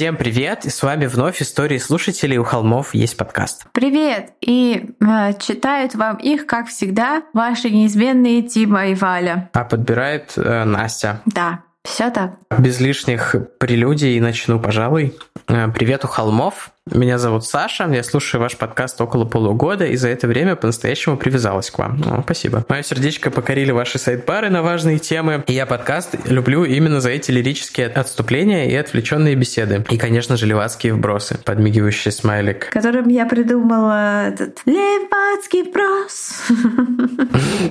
Всем привет, и с вами вновь истории слушателей у холмов есть подкаст. Привет, и э, читают вам их, как всегда, ваши неизменные Тима и Валя. А подбирает э, Настя. Да, все так. Без лишних прелюдий начну, пожалуй. Э, привет у холмов. Меня зовут Саша, я слушаю ваш подкаст около полугода, и за это время по-настоящему привязалась к вам. Ну, спасибо. Мое сердечко покорили ваши сайт-бары на важные темы, и я подкаст люблю именно за эти лирические отступления и отвлеченные беседы. И, конечно же, левацкие вбросы, подмигивающий смайлик. Которым я придумала этот левацкий вброс.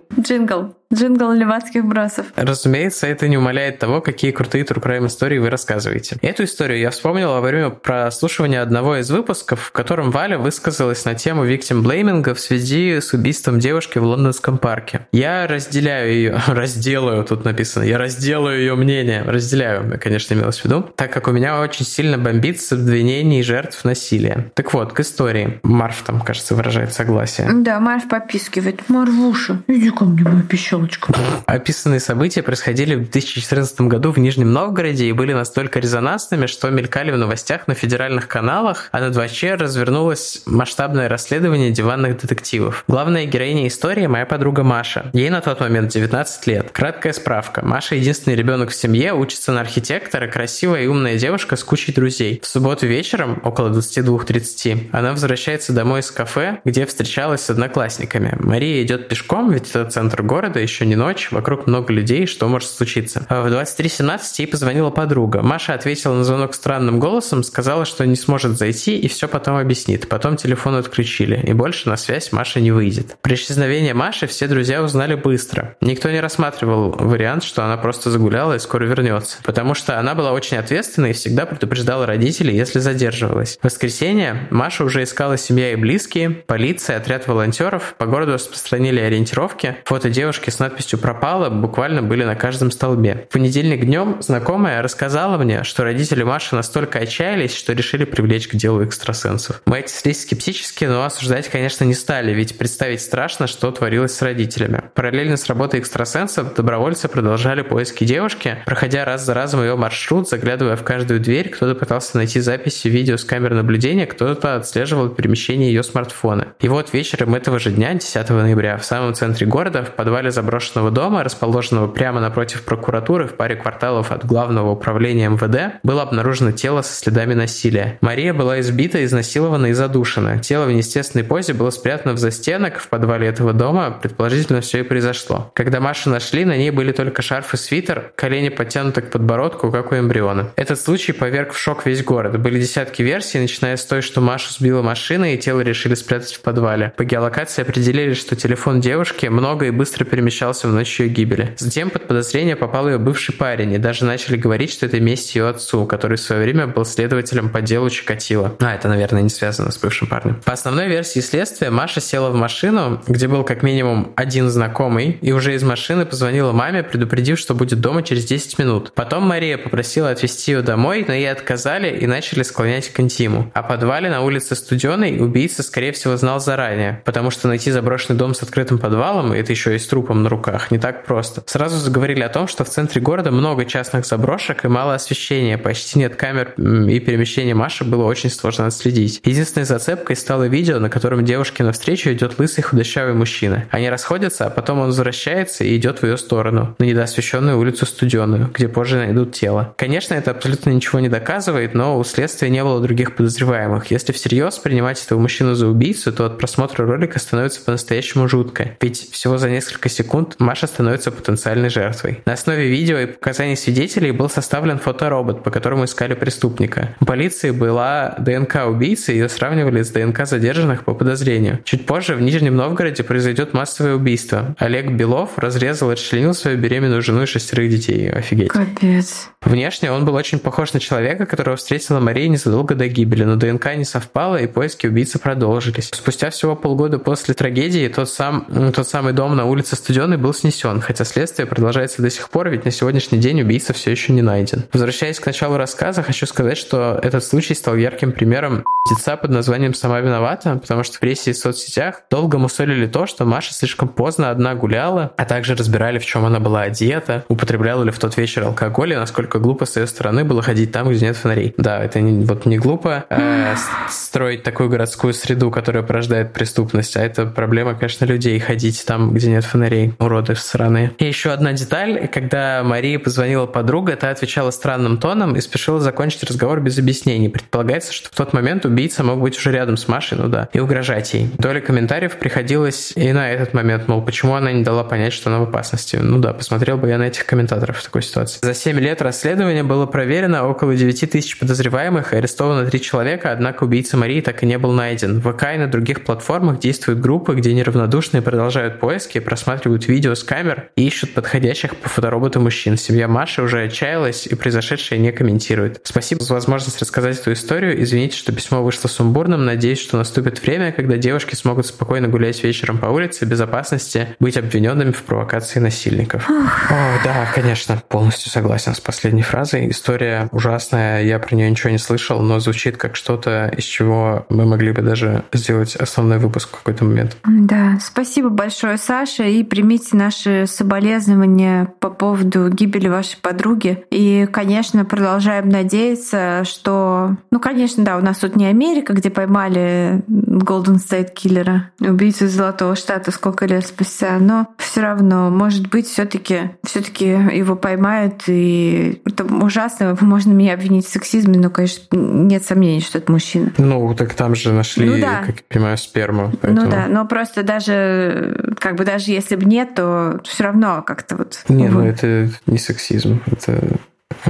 Джингл. Джингл левацких вбросов. Разумеется, это не умаляет того, какие крутые true crime истории вы рассказываете. Эту историю я вспомнила во время прослушивания одного из выпусков, в котором Валя высказалась на тему victim blaming а в связи с убийством девушки в лондонском парке. Я разделяю ее, разделаю, тут написано, я разделаю ее мнение, разделяю, конечно, имелось в виду, так как у меня очень сильно бомбит с обвинений жертв насилия. Так вот, к истории. Марв там, кажется, выражает согласие. Да, Марф попискивает. Марвуша, иди ко мне, моя пищалочка. Описанные события происходили в 2014 году в Нижнем Новгороде и были настолько резонансными, что мелькали в новостях на федеральных каналах, а на 2Ч развернулось масштабное расследование диванных детективов. Главная героиня истории – моя подруга Маша. Ей на тот момент 19 лет. Краткая справка. Маша – единственный ребенок в семье, учится на архитектора, красивая и умная девушка с кучей друзей. В субботу вечером, около 22.30, она возвращается домой из кафе, где встречалась с одноклассниками. Мария идет пешком, ведь это центр города, еще не ночь, вокруг много людей, что может случиться. В 23.17 ей позвонила подруга. Маша ответила на звонок странным голосом, сказала, что не сможет зайти и все потом объяснит. Потом телефон отключили, и больше на связь Маша не выйдет. При исчезновении Маши все друзья узнали быстро. Никто не рассматривал вариант, что она просто загуляла и скоро вернется. Потому что она была очень ответственной и всегда предупреждала родителей, если задерживалась. В воскресенье Маша уже искала семья и близкие, полиция, отряд волонтеров, по городу распространили ориентировки, фото девушки с надписью «Пропала» буквально были на каждом столбе. В понедельник днем знакомая рассказала мне, что родители Маши настолько отчаялись, что решили привлечь к делу экстрасенсов. Мы отнеслись скептически, но осуждать, конечно, не стали, ведь представить страшно, что творилось с родителями. Параллельно с работой экстрасенсов добровольцы продолжали поиски девушки, проходя раз за разом ее маршрут, заглядывая в каждую дверь, кто-то пытался найти записи видео с камер наблюдения, кто-то отслеживал перемещение ее смартфона. И вот вечером этого же дня, 10 ноября, в самом центре города, в подвале заброшенного дома, расположенного прямо напротив прокуратуры в паре кварталов от главного управления МВД, было обнаружено тело со следами насилия. Мария была избита, изнасилована и задушена. Тело в неестественной позе было спрятано в застенок в подвале этого дома, предположительно все и произошло. Когда Машу нашли, на ней были только шарф и свитер, колени подтянуты к подбородку, как у эмбриона. Этот случай поверг в шок весь город. Были десятки версий, начиная с той, что Машу сбила машина и тело решили спрятать в подвале. По геолокации определили, что телефон девушки много и быстро перемещался в ночь ее гибели. Затем под подозрение попал ее бывший парень, и даже начали говорить, что это месть ее отцу, который в свое время был следователем по делу Чикатило. А, это, наверное, не связано с бывшим парнем. По основной версии следствия, Маша села в машину, где был как минимум один знакомый, и уже из машины позвонила маме, предупредив, что будет дома через 10 минут. Потом Мария попросила отвезти ее домой, но ей отказали и начали склонять к интиму. О подвале на улице Студеной убийца, скорее всего, знал заранее, потому что найти заброшенный дом с открытым подвалом, это еще и с трупом на руках, не так просто. Сразу заговорили о том, что в центре города много частных заброшек и мало освещения, почти нет камер и перемещение Маши было очень сложно отследить. Единственной зацепкой стало видео, на котором девушке навстречу идет лысый худощавый мужчина. Они расходятся, а потом он возвращается и идет в ее сторону, на недоосвещенную улицу Студеную, где позже найдут тело. Конечно, это абсолютно ничего не доказывает, но у следствия не было других подозреваемых. Если всерьез принимать этого мужчину за убийцу, то от просмотра ролика становится по-настоящему жутко. Ведь всего за несколько секунд Маша становится потенциальной жертвой. На основе видео и показаний свидетелей был составлен фоторобот, по которому искали преступника. У полиции была ДНК убийцы, ее сравнивали с ДНК задержанных по подозрению. Чуть позже в Нижнем Новгороде произойдет массовое убийство. Олег Белов разрезал и расчленил свою беременную жену и шестерых детей. Офигеть. Капец. Внешне он был очень похож на человека, которого встретила Мария незадолго до гибели, но ДНК не совпало, и поиски убийцы продолжились. Спустя всего полгода после трагедии тот, сам, тот самый дом на улице Студеной был снесен, хотя следствие продолжается до сих пор, ведь на сегодняшний день убийца все еще не найден. Возвращаясь к началу рассказа, хочу сказать, что этот случай стал ярким примером деца под названием «Сама виновата», потому что в прессе и соцсетях долго мусолили то, что Маша слишком поздно одна гуляла, а также разбирали, в чем она была одета, употребляла ли в тот вечер алкоголь и насколько насколько глупо с ее стороны было ходить там, где нет фонарей. Да, это не, вот не глупо э, строить такую городскую среду, которая порождает преступность, а это проблема, конечно, людей ходить там, где нет фонарей, уроды стороны. И еще одна деталь, когда Мария позвонила подруга, та отвечала странным тоном и спешила закончить разговор без объяснений. Предполагается, что в тот момент убийца мог быть уже рядом с Машей, ну да, и угрожать ей. Доля комментариев приходилось и на этот момент, мол, почему она не дала понять, что она в опасности. Ну да, посмотрел бы я на этих комментаторов в такой ситуации. За 7 лет расследования было проверено около 9 тысяч подозреваемых арестовано 3 человека, однако убийца Марии так и не был найден. В ВК и на других платформах действуют группы, где неравнодушные продолжают поиски, просматривают видео с камер и ищут подходящих по фотороботу мужчин. Семья Маши уже отчаялась и произошедшее не комментирует. Спасибо за возможность рассказать эту историю. Извините, что письмо вышло сумбурным. Надеюсь, что наступит время, когда девушки смогут спокойно гулять вечером по улице, безопасности, быть обвиненными в провокации насильников. О, да, конечно, полностью согласен с последней фразой. История ужасная, я про нее ничего не слышал, но звучит как что-то, из чего мы могли бы даже сделать основной выпуск в какой-то момент. Да, спасибо большое, Саша, и примите наши соболезнования по поводу гибели вашей подруги. И, конечно, продолжаем надеяться, что... Ну, конечно, да, у нас тут не Америка, где поймали Golden State киллера, убийцу из Золотого Штата сколько лет спустя, но все равно, может быть, все-таки все-таки его поймают, и это ужасно. Можно меня обвинить в сексизме, но, конечно, нет сомнений, что это мужчина. Ну, так там же нашли, ну, да. как я понимаю, сперму. Ну поэтому... Ну да, но просто даже, как бы даже если бы нет, то все равно как-то вот... Не, ну это не сексизм, это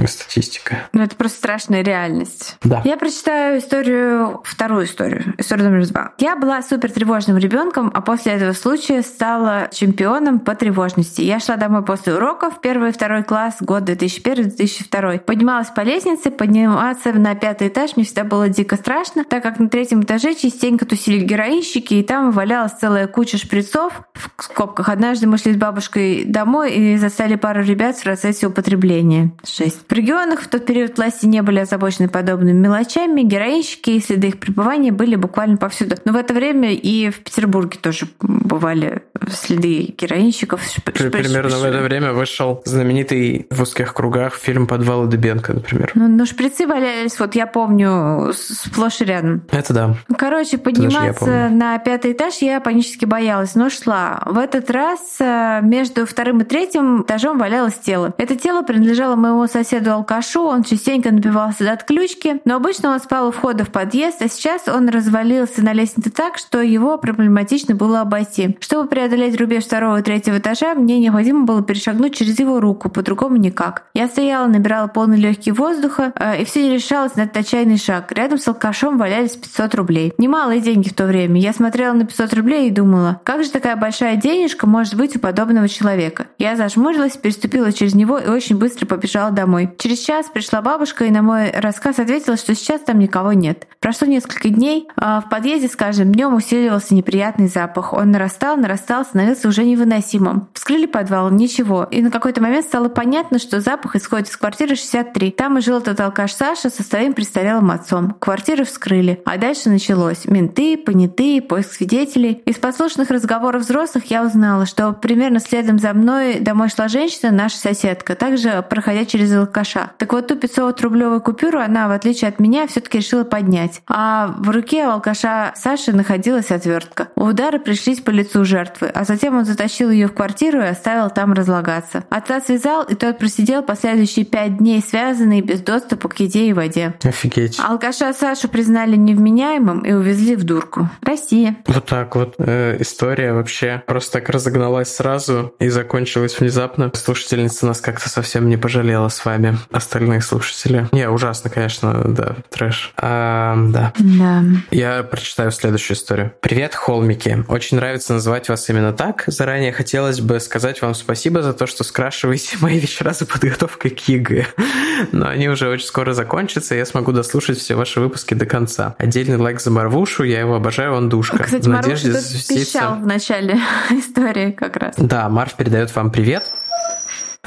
статистика. Ну, это просто страшная реальность. Да. Я прочитаю историю, вторую историю, историю номер два. Я была супер тревожным ребенком, а после этого случая стала чемпионом по тревожности. Я шла домой после уроков, первый и второй класс, год 2001-2002. Поднималась по лестнице, подниматься на пятый этаж мне всегда было дико страшно, так как на третьем этаже частенько тусили героинщики, и там валялась целая куча шприцов в скобках. Однажды мы шли с бабушкой домой и застали пару ребят в процессе употребления. Жесть. В регионах в тот период власти не были озабочены подобными мелочами, героинщики и следы их пребывания были буквально повсюду. Но в это время и в Петербурге тоже бывали следы героинщиков. Примерно в это время вышел знаменитый в узких кругах фильм «Подвалы Дыбенко», например. Ну, ну, шприцы валялись, вот я помню, сплошь и рядом. Это да. Короче, подниматься на пятый этаж я панически боялась, но шла. В этот раз э, между вторым и третьим этажом валялось тело. Это тело принадлежало моему соседу соседу-алкашу, он частенько напивался до отключки, но обычно он спал у входа в подъезд, а сейчас он развалился на лестнице так, что его проблематично было обойти. Чтобы преодолеть рубеж второго и третьего этажа, мне необходимо было перешагнуть через его руку, по-другому никак. Я стояла, набирала полный легкий воздуха, э, и все не решалось на этот отчаянный шаг. Рядом с алкашом валялись 500 рублей. Немалые деньги в то время. Я смотрела на 500 рублей и думала, как же такая большая денежка может быть у подобного человека? Я зажмурилась, переступила через него и очень быстро побежала домой. Через час пришла бабушка и на мой рассказ ответила, что сейчас там никого нет. Прошло несколько дней, а в подъезде с каждым днем усиливался неприятный запах. Он нарастал, нарастал, становился уже невыносимым. Вскрыли подвал, ничего. И на какой-то момент стало понятно, что запах исходит из квартиры 63. Там и жил этот алкаш Саша со своим престарелым отцом. Квартиру вскрыли. А дальше началось. Менты, понятые, поиск свидетелей. Из послушных разговоров взрослых я узнала, что примерно следом за мной домой шла женщина, наша соседка, также проходя через алкаша. Так вот, ту 500-рублевую купюру она, в отличие от меня, все таки решила поднять. А в руке у алкаша Саши находилась отвертка. Удары пришлись по лицу жертвы, а затем он затащил ее в квартиру и оставил там разлагаться. Отца связал, и тот просидел последующие пять дней связанный без доступа к еде и воде. Офигеть. Алкаша Сашу признали невменяемым и увезли в дурку. Россия. Вот так вот. Э, история вообще просто так разогналась сразу и закончилась внезапно. Слушательница нас как-то совсем не пожалела с вами вами, остальные слушатели. Не, ужасно, конечно, да, трэш. А, да. Да. Я прочитаю следующую историю. Привет, холмики. Очень нравится называть вас именно так. Заранее хотелось бы сказать вам спасибо за то, что скрашиваете мои вечера за подготовкой к ЕГЭ. Но они уже очень скоро закончатся, и я смогу дослушать все ваши выпуски до конца. Отдельный лайк за Марвушу, я его обожаю, он душка. Кстати, Марвуш пищал в начале истории как раз. Да, Марв передает вам привет.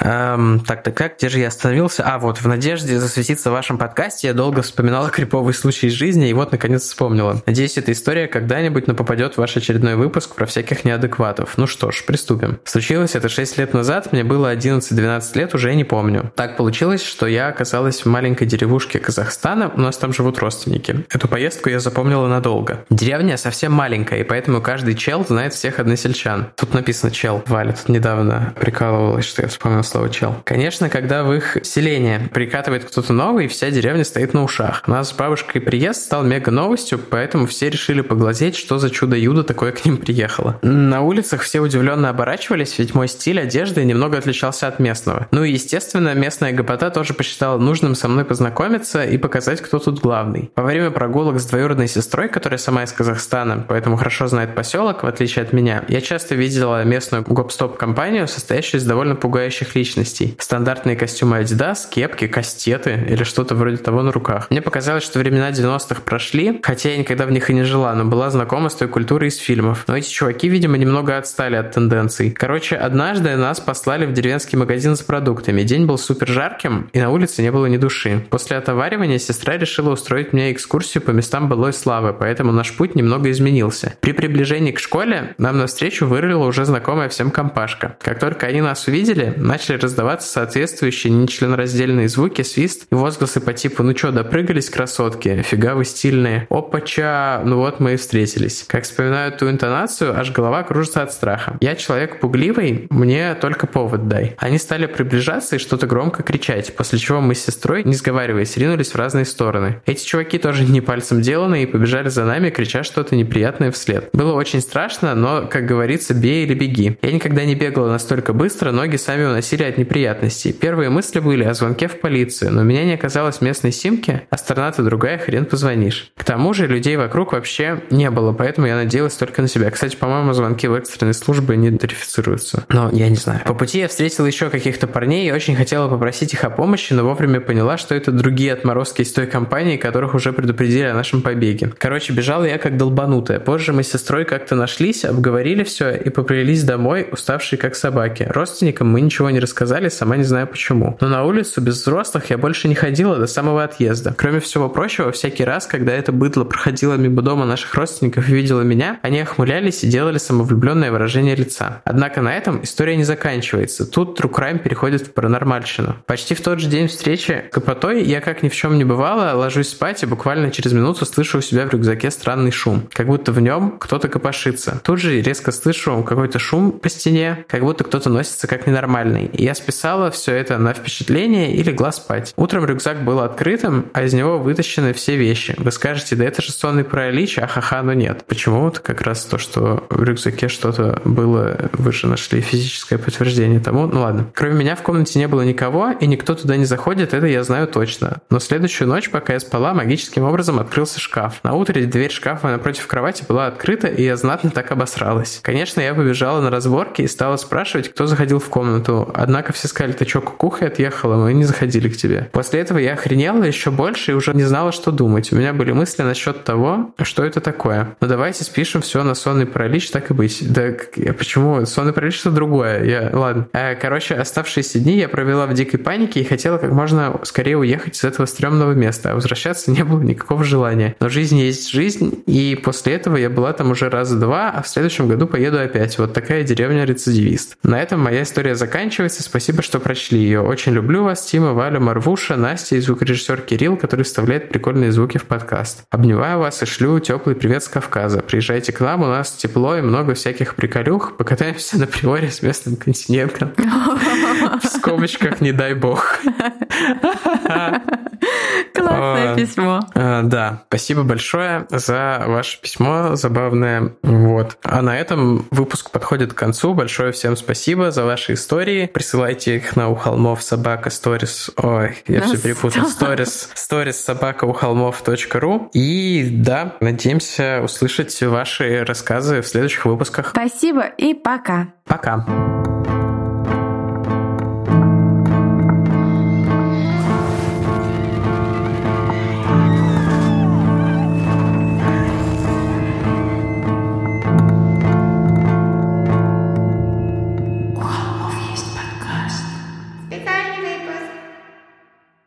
Эм, так, так, так, где же я остановился? А, вот, в надежде засветиться в вашем подкасте я долго вспоминала криповый случай из жизни, и вот, наконец, вспомнила. Надеюсь, эта история когда-нибудь но попадет в ваш очередной выпуск про всяких неадекватов. Ну что ж, приступим. Случилось это 6 лет назад, мне было 11-12 лет, уже не помню. Так получилось, что я оказалась в маленькой деревушке Казахстана, у нас там живут родственники. Эту поездку я запомнила надолго. Деревня совсем маленькая, и поэтому каждый чел знает всех односельчан. Тут написано чел. Валя тут недавно прикалывалась, что я вспомнил слово чел. Конечно, когда в их селение прикатывает кто-то новый, вся деревня стоит на ушах. У нас с бабушкой приезд стал мега новостью, поэтому все решили поглазеть, что за чудо-юдо такое к ним приехало. На улицах все удивленно оборачивались, ведь мой стиль одежды немного отличался от местного. Ну и, естественно, местная ГПТ тоже посчитала нужным со мной познакомиться и показать, кто тут главный. Во время прогулок с двоюродной сестрой, которая сама из Казахстана, поэтому хорошо знает поселок, в отличие от меня, я часто видела местную гоп-стоп-компанию, состоящую из довольно пугающих личностей. Стандартные костюмы Adidas, кепки, кастеты или что-то вроде того на руках. Мне показалось, что времена 90-х прошли, хотя я никогда в них и не жила, но была знакома с той культурой из фильмов. Но эти чуваки, видимо, немного отстали от тенденций. Короче, однажды нас послали в деревенский магазин с продуктами. День был супер жарким, и на улице не было ни души. После отоваривания сестра решила устроить мне экскурсию по местам былой славы, поэтому наш путь немного изменился. При приближении к школе нам навстречу вырвала уже знакомая всем компашка. Как только они нас увидели, начали раздаваться соответствующие нечленораздельные звуки, свист и возгласы по типу «Ну чё, допрыгались, красотки? Фига вы стильные!» «Опача! Ну вот мы и встретились». Как вспоминаю ту интонацию, аж голова кружится от страха. Я человек пугливый, мне только повод дай. Они стали приближаться и что-то громко кричать, после чего мы с сестрой, не сговариваясь, ринулись в разные стороны. Эти чуваки тоже не пальцем деланы и побежали за нами, крича что-то неприятное вслед. Было очень страшно, но, как говорится, бей или беги. Я никогда не бегала настолько быстро, ноги сами уносили от неприятностей. Первые мысли были о звонке в полицию, но у меня не оказалось местной симки, а страна-то другая, хрен позвонишь. К тому же людей вокруг вообще не было, поэтому я надеялась только на себя. Кстати, по-моему, звонки в экстренной службы не тарифицируются. Но я не знаю. По пути я встретила еще каких-то парней и очень хотела попросить их о помощи, но вовремя поняла, что это другие отморозки из той компании, которых уже предупредили о нашем побеге. Короче, бежала я как долбанутая. Позже мы с сестрой как-то нашлись, обговорили все и поплелись домой, уставшие как собаки. Родственникам мы ничего не рассказали, сама не знаю почему. Но на улицу без взрослых я больше не ходила до самого отъезда. Кроме всего прочего, всякий раз, когда это быдло проходило мимо дома наших родственников и видела меня, они охмылялись и делали самовлюбленное выражение лица. Однако на этом история не заканчивается. Тут True Crime переходит в паранормальщину. Почти в тот же день встречи Капотой я, как ни в чем не бывало, ложусь спать и буквально через минуту слышу у себя в рюкзаке странный шум. Как будто в нем кто-то копошится. Тут же резко слышу какой-то шум по стене, как будто кто-то носится как ненормальный. И я списала все это на впечатление и легла спать. Утром рюкзак был открытым, а из него вытащены все вещи. Вы скажете, да это же сонный паралич, а ха-ха, но нет. Почему? Вот как раз то, что в рюкзаке что-то было, вы же нашли физическое подтверждение тому. Ну ладно. Кроме меня в комнате не было никого, и никто туда не заходит, это я знаю точно. Но следующую ночь, пока я спала, магическим образом открылся шкаф. На утре дверь шкафа напротив кровати была открыта, и я знатно так обосралась. Конечно, я побежала на разборки и стала спрашивать, кто заходил в комнату. Однако все сказали, ты чё, кукуха отъехала, мы не заходили к тебе. После этого я охренела еще больше и уже не знала, что думать. У меня были мысли насчет того, что это такое. Ну давайте спишем все на сонный паралич, так и быть. Да почему? Сонный паралич это другое. Я, ладно. А, короче, оставшиеся дни я провела в дикой панике и хотела как можно скорее уехать из этого стрёмного места. А возвращаться не было никакого желания. Но жизнь есть жизнь, и после этого я была там уже раза два, а в следующем году поеду опять. Вот такая деревня-рецидивист. На этом моя история заканчивается. Спасибо, что прочли ее. Очень люблю вас, Тима, Валя, Марвуша, Настя и звукорежиссер Кирилл, который вставляет прикольные звуки в подкаст. Обнимаю вас и шлю теплый привет с Кавказа. Приезжайте к нам, у нас тепло и много всяких приколюх. Покатаемся на приоре с местным континентом. В скобочках не дай бог. Классное письмо. А, да, спасибо большое за ваше письмо забавное. Вот. А на этом выпуск подходит к концу. Большое всем спасибо за ваши истории. Присылайте их на у холмов собака сторис. Ой, я все перепутал. Сторис, сторис собака у холмов.ру. И да, надеемся услышать ваши рассказы в следующих выпусках. Спасибо и пока. Пока.